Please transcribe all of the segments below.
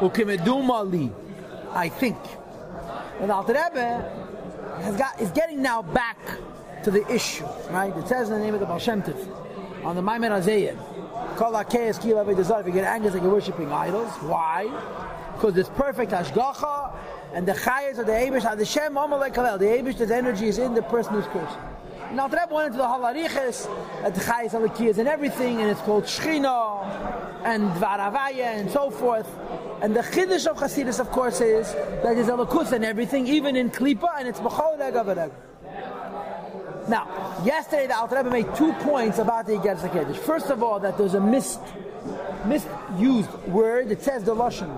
ukimedumali, I think. And Alter Rebbe has got, is getting now back to the issue, right? It says in the name of the Baal on the Maimon Azayah, Kol HaKeis Ki Lavei Desar, if you get angry like you're worshipping idols. Why? Because it's perfect Hashgacha, and the Chayas of the Abish, are the Shem Omalek the Abish, the energy is in the person who's cursing. Now, the Rebbe went into the Halariches, at the Chayas Alikiyas and everything, and it's called Shechina, and Varavaya, and so forth. And the Chiddush of Chasidus, of course, is that there's Alakus and everything, even in Klipa, and it's B'chol Rega Now, yesterday the Alter Rebbe made two points about the Igeres HaKedesh. First of all, that there's a mis, misused word. It says the Lashon.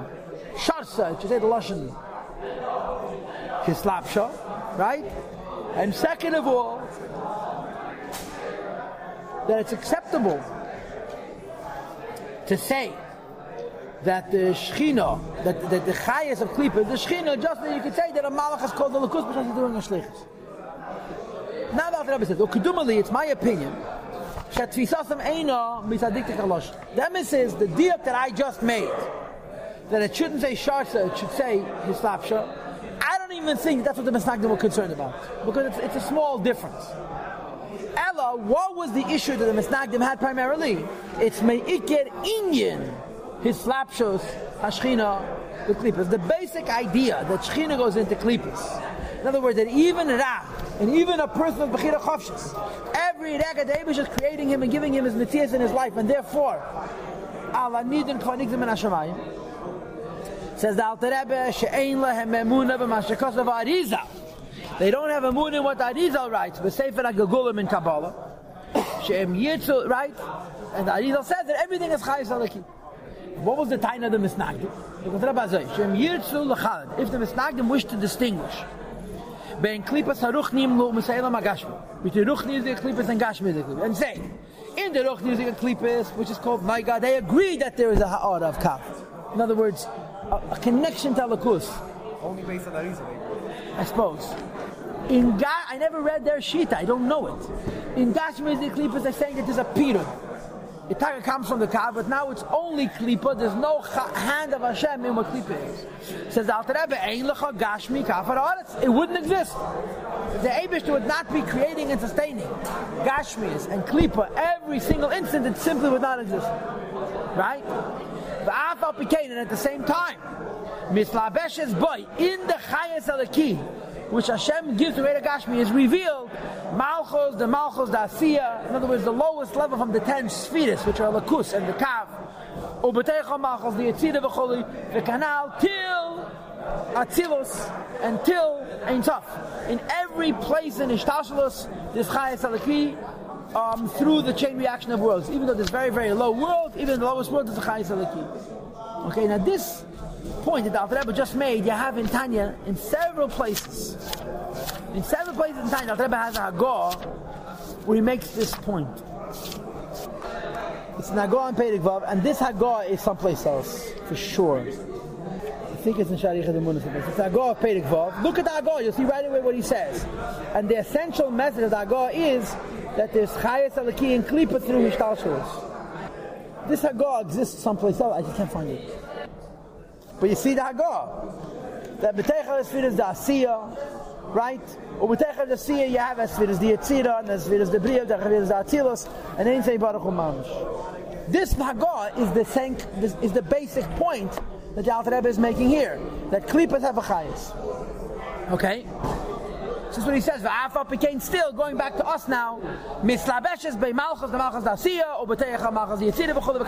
Sharsa, it should say the Lashon. Kislapsha, right? And second of all, that it's acceptable to say that the Shechina, that, that the Chayas of Klippa, the Shechina, just that you could say that a Malach is called the Lakus because he's doing a Shlichus. Now the Rebbe says, Ukidumali, it's my opinion, Shatfisasam Eina Misadiktik Alosh. That emes is the diak that I just made, that it shouldn't say Sharsa, it should say Hislapsha. Don't even think that's what the Mesnagdim were concerned about, because it's, it's a small difference. Ella, what was the issue that the Mesnagdim had primarily? It's Me'iker Inyan, his slapshos, Hashchina, the Klippas. The basic idea that Shechina goes into Klippas. In other words, that even Ra, and even a person of Bechira Chavshis, every Rega Davish is creating him and giving him his Matthias in his life, and therefore, Allah Nidin Kvanigzim and Hashemayim. Says the Alter Rebbe, She'ein lehem emuna b'mashakasav Ariza. They don't have a moon in what Arizal writes, but Sefer HaGagulim in Kabbalah. She'em Yitzu, right? And Arizal says that everything is Chayes Alaki. What was the time of the Misnagdim? Because Rabbi Zay, Shem Yirtzu L'chalad. If the Misnagdim wish to distinguish between Klipas HaRuchnim Lo Mesaylam HaGashmi, between Ruchni the Klipas and Gashmi the and say, in the Ruchni the Klipas, which is called My God, they agree that there is a Ha'ar of Kaf. In other words, a, a connection to Alakus. Only based on Arizal. I suppose. In Ga- I never read their Shita, I don't know it. In Gashmi the Klipas, they're saying that there's a Pirum. The Torah comes from the Kav, but now it's only Klippa. There's no hand of Hashem in what Klippa is. Says the Alter Rebbe, Ein lecha gashmi kafar haaretz. It wouldn't exist. The Abish would not be creating and sustaining Gashmis and Klippa every single instant. It simply would not exist. Right? And at the same time, Mislabeshes boy in the Chayes Alaki, which Hashem gives to Reda Gashmi, is revealed Malchus, the Malchus, the Asiya, in other words, the lowest level from the ten spheres, which are Lakus and the Kav, Ubetecha Malchus, the Yetzirah V'choli, the Canal, till Atzilus, until Ein Sof. In every place in Ishtashalos, this Chayes Alaki, um, through the chain reaction of worlds. Even though there's very, very low world, even the lowest world, there's a Chayes Alaki. Okay, now this point that the Alter Rebbe just made, you have in Tanya in several places. In several places in Tanya, Alter Rebbe has a Hagor where he makes this point. It's an Hagor on Perek and this Hagor is someplace else, for sure. I think it's in Sharich Emunah someplace. It's Hagor of Perek Vav. Look at the Hagor, you'll see right away what he says. And the essential message of the Hagor is that there's Chayes Alaki and Klippa through Hishtalshalos. This Hagor exists someplace else, I just can't find it. But you see the Hagor. That B'teichel Esfir is the Asiya, right? Or B'teichel the Asiya, you have Esfir is the Yetzirah, and Esfir is the Bria, the Esfir is the Atzilus, and then you say Baruch Hu Mamish. This Hagor is the, sank, is the basic point that the Alter Rebbe is making here, that Klippas have a Chayas. Okay? This is what he says. V'afal became still going back to us now. Mislabeshes be malchus the malchus dasiya or malchus yitzira b'chol.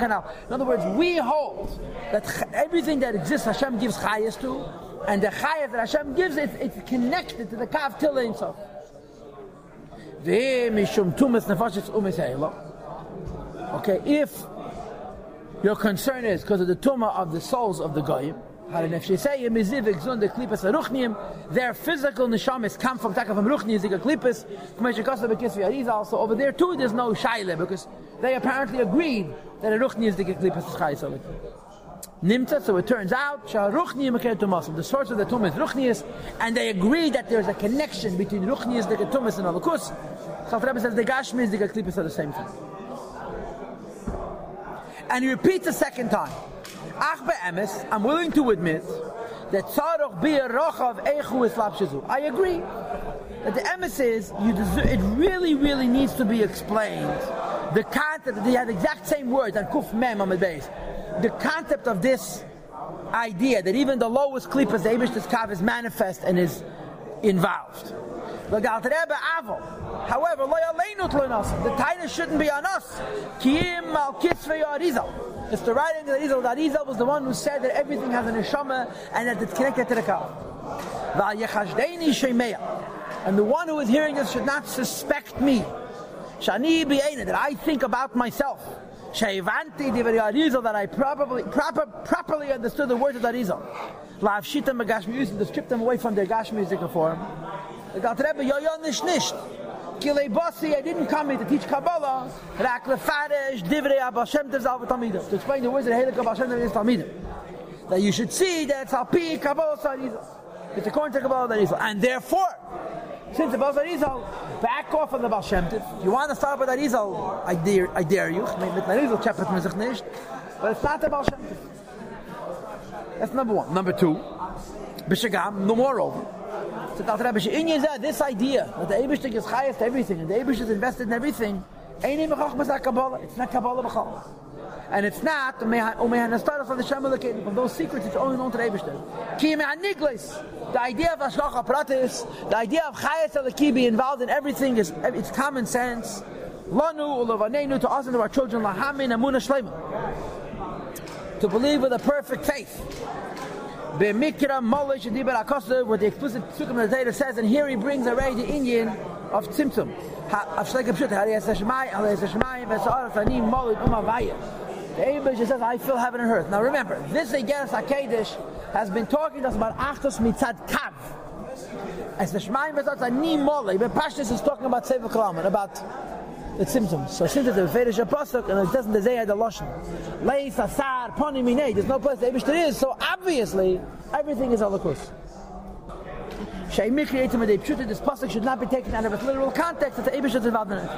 In other words, we hold that everything that exists, Hashem gives chayas to, and the chayas that Hashem gives, it's, it's connected to the kav till sof. V'mishum. Okay, if your concern is because of the tumah of the souls of the goyim, their physical neshamas come from taka from ruchni zika also over there too. There's no shaila because they apparently agreed that a ruchni is zika klipas so it turns out. The source of the tumah is ruchnius, and they agree that there's a connection between ruchnius zika tumas and alakus. So the Rebbe says the gashmi is zika klipas are the same thing. And he repeats a second time. Ach be'emes, I'm willing to admit that I agree that the emes is you deserve, it really, really needs to be explained. The concept, they have the exact same words on kuf mem on the base. The concept of this idea that even the lowest klippas, the Abish's kav is manifest and is involved. However, the title shouldn't be on us. It's the writing of Arizal. That Arizal was the one who said that everything has an neshama and that it's connected to the kav. And the one who is hearing this should not suspect me. That I think about myself. That I probably, proper, properly understood the words of that Arizal. To strip them away from their Gashmi form. The Alter Rebbe, yo yo nish nish. Kilei Bossi, I didn't come here to teach Kabbalah. Rak lefarish, divrei Abba Shem Tev Zalva Talmidim. To explain the words of Heilig Abba Shem Tev Talmidim. That you should see that it's Alpi Kabbalah Sarizal. It's according to Kabbalah Sarizal. And therefore, since the Baal Sarizal, back off on the Baal Shem Tev. You want to start with Arizal, I dare, I dare you. Mit Arizal chapter man sich nicht. But it's not the Baal Shem Tev. That's number one. Number two, Bishagam, no moreover. So Dr. Rebbe, in this idea that the Eibishtik is highest everything and the Eibish is invested in everything, it's not Kabbalah B'chal. And it's not from those secrets it's only known to the Eibishter. The idea of Ashgacha Pratis, the idea of Chayas Alaki be involved in everything is it's common sense. Lanu ulavanenu to us and to our children lahamin amuna shlema. To believe with a perfect faith. B'mikra molish dibar akosta, what the explicit psukim of the Torah says, and here he brings already the inyan of tzimtzum. The Abish says, I feel heaven and earth. Now remember, this again, Sakedesh, has been talking to us about Achtos mitzad kav. As the Shemaim v'sa'ar fanim molid, but Pashtus is talking about Sefer Kalaman, about the symptoms. So since it's a Fedish Apostle and it doesn't say the Lashon. Leis, Asar, Poni, Minei, there's no place the Abishter is, so obviously everything is Alakus. Shaimi created with a pshuta, this pasuk should not be taken out of its literal context that the Abish is involved in it.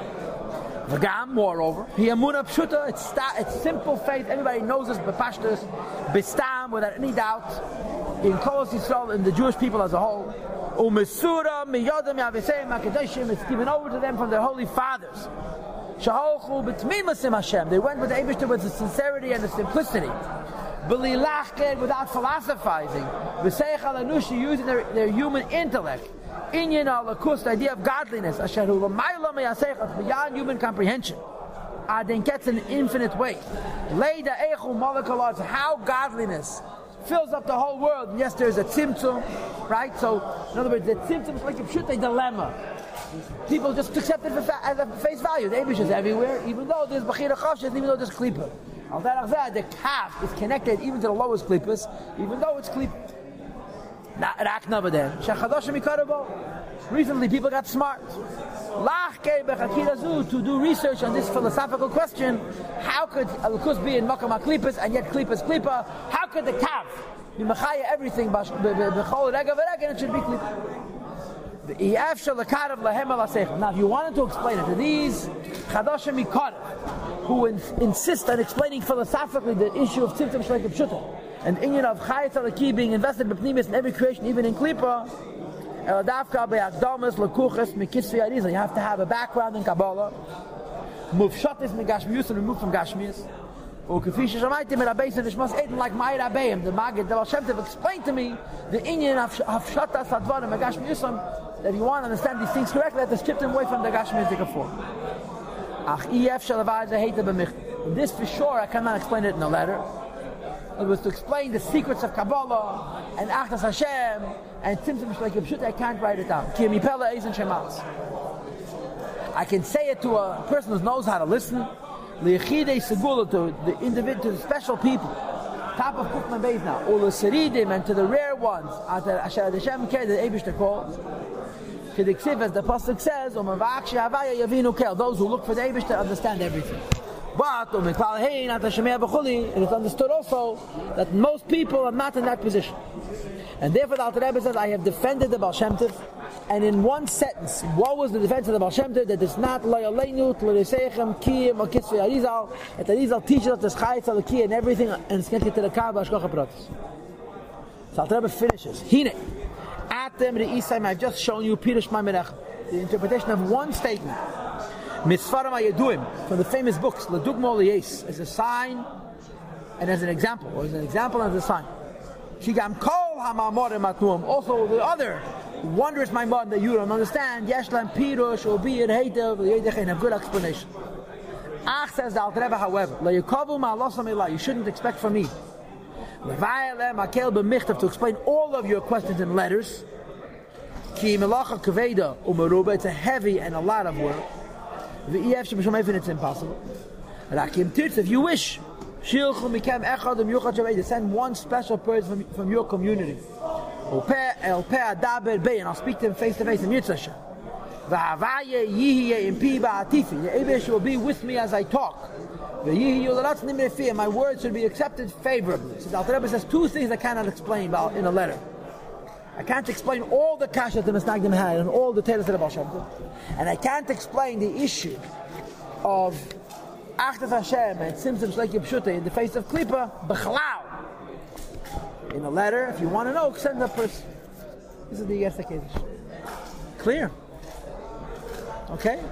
V'gam, moreover, he amuna pshuta, it's, sta- it's simple faith, everybody knows this, bepashtas, bestam, without any doubt, in Kol Yisrael, in the Jewish people as a whole. Umesura miyodam yavisei makadeshim. It's given over to them from their holy fathers. Shaholchu b'tmimasim Hashem. They went with the Eibushter with the sincerity and the simplicity. B'lilachker without philosophizing. V'seich alanushi using their, their human intellect. Inyan alakus, the idea of godliness. Asher hu l'mayla beyond human comprehension. Ah, Aden gets an infinite way. Leida echu malakalas. How godliness fills up the whole world. And yes, there's a tzimtzum, right? So, in other words, the tzimtzum is like a pshut, a dilemma. People just accept it fa- as a face value. The Abish is everywhere, even though there's Bachira Choshes, even though there's Klippa. Al the kav is connected even to the lowest Klippas, even though it's Klippa. Recently, people got smart. To do research on this philosophical question, how could Al-Kus be in Makam Klippas and yet Klippas Klippa? How could the kav be Machaya everything, B'chol Rega V'Rega, and it should be Klippa? Now, if you wanted to explain it to these Chadashim who insist on explaining philosophically the issue of Tzimtzum Shleik Pshuta, and Inyan of Chayat Alaki being invested in Pnimis in every creation, even in Klippa, you have to have a background in Kabbalah. Mufshatis megashmius and remove from gashmius. Or kafisha shamaytim and abeis and ishmas eden like my rabbeim. The Magid, the Hashem Tev explained to me the inyan of Shatas Advarim and gashmiusam that you want to understand these things correctly, that to strip them away from the gashmius form. Ach, ef shalavaz hate This for sure, I cannot explain it in a letter. It was to explain the secrets of Kabbalah and Achas Hashem and Tzimtzum like Pshut, I can't write it down. Kimi Pella Eisen Shemaz. I can say it to a person who knows how to listen. Liechide Segula to the individual, to the special people. Top of Kufman Beis now. Ula Seridim and to the rare ones. Asher Hashem Keh, the Abish calls. Kediksiv, as the Apostle says, those who look for the Abish to understand everything. But um, it is understood also that most people are not in that position. And therefore the Alter Rebbe says, I have defended the Baal Shem Tov, And in one sentence, what was the defense of the Baal Shem Tov? That it's not loyaleinu, tlereseichem, kiyim, or kitzvah Arizal. That Arizal teaches us the schayitz al and everything, and it's to the Kaaba, Ashkocha Pratis. So Alter Rebbe finishes. Hine. Atem re'isayim, I've just shown you Pirush Mamerech, the interpretation of one statement. Mitzvaram Ayeduim, from the famous books, Ladugmo Liyes, as a sign and as an example, or as an example and as a sign. Shigam Kol HaMamorim Matnuim, also the other wondrous Maimon that you don't understand, Yeshlam Pirush, Obir, Heitev, Yedechen, have good explanation. Ach says the Alter Rebbe, however, La Ma'alosam you shouldn't expect from me. To explain all of your questions in letters. Ki Melacha Kaveda Umaruba, it's a heavy and a lot of work. It's impossible. If you wish, Send one special person from, from your community. And I'll speak to him face to face in Yitzhak. The Ebesh will be with me as I talk. My words should be accepted favorably. So the Alter Rebbe says two things I cannot explain about in a letter. I can't explain all the kasha the Misnagdim had and all the tales of the Baal And I can't explain the issue of Achtas Hashem and Tzimtzum Shlek Pshuta in the face of Klippa, B'chalal. In a letter, if you want to know, send the person. This is the Kiddush. Clear? Okay?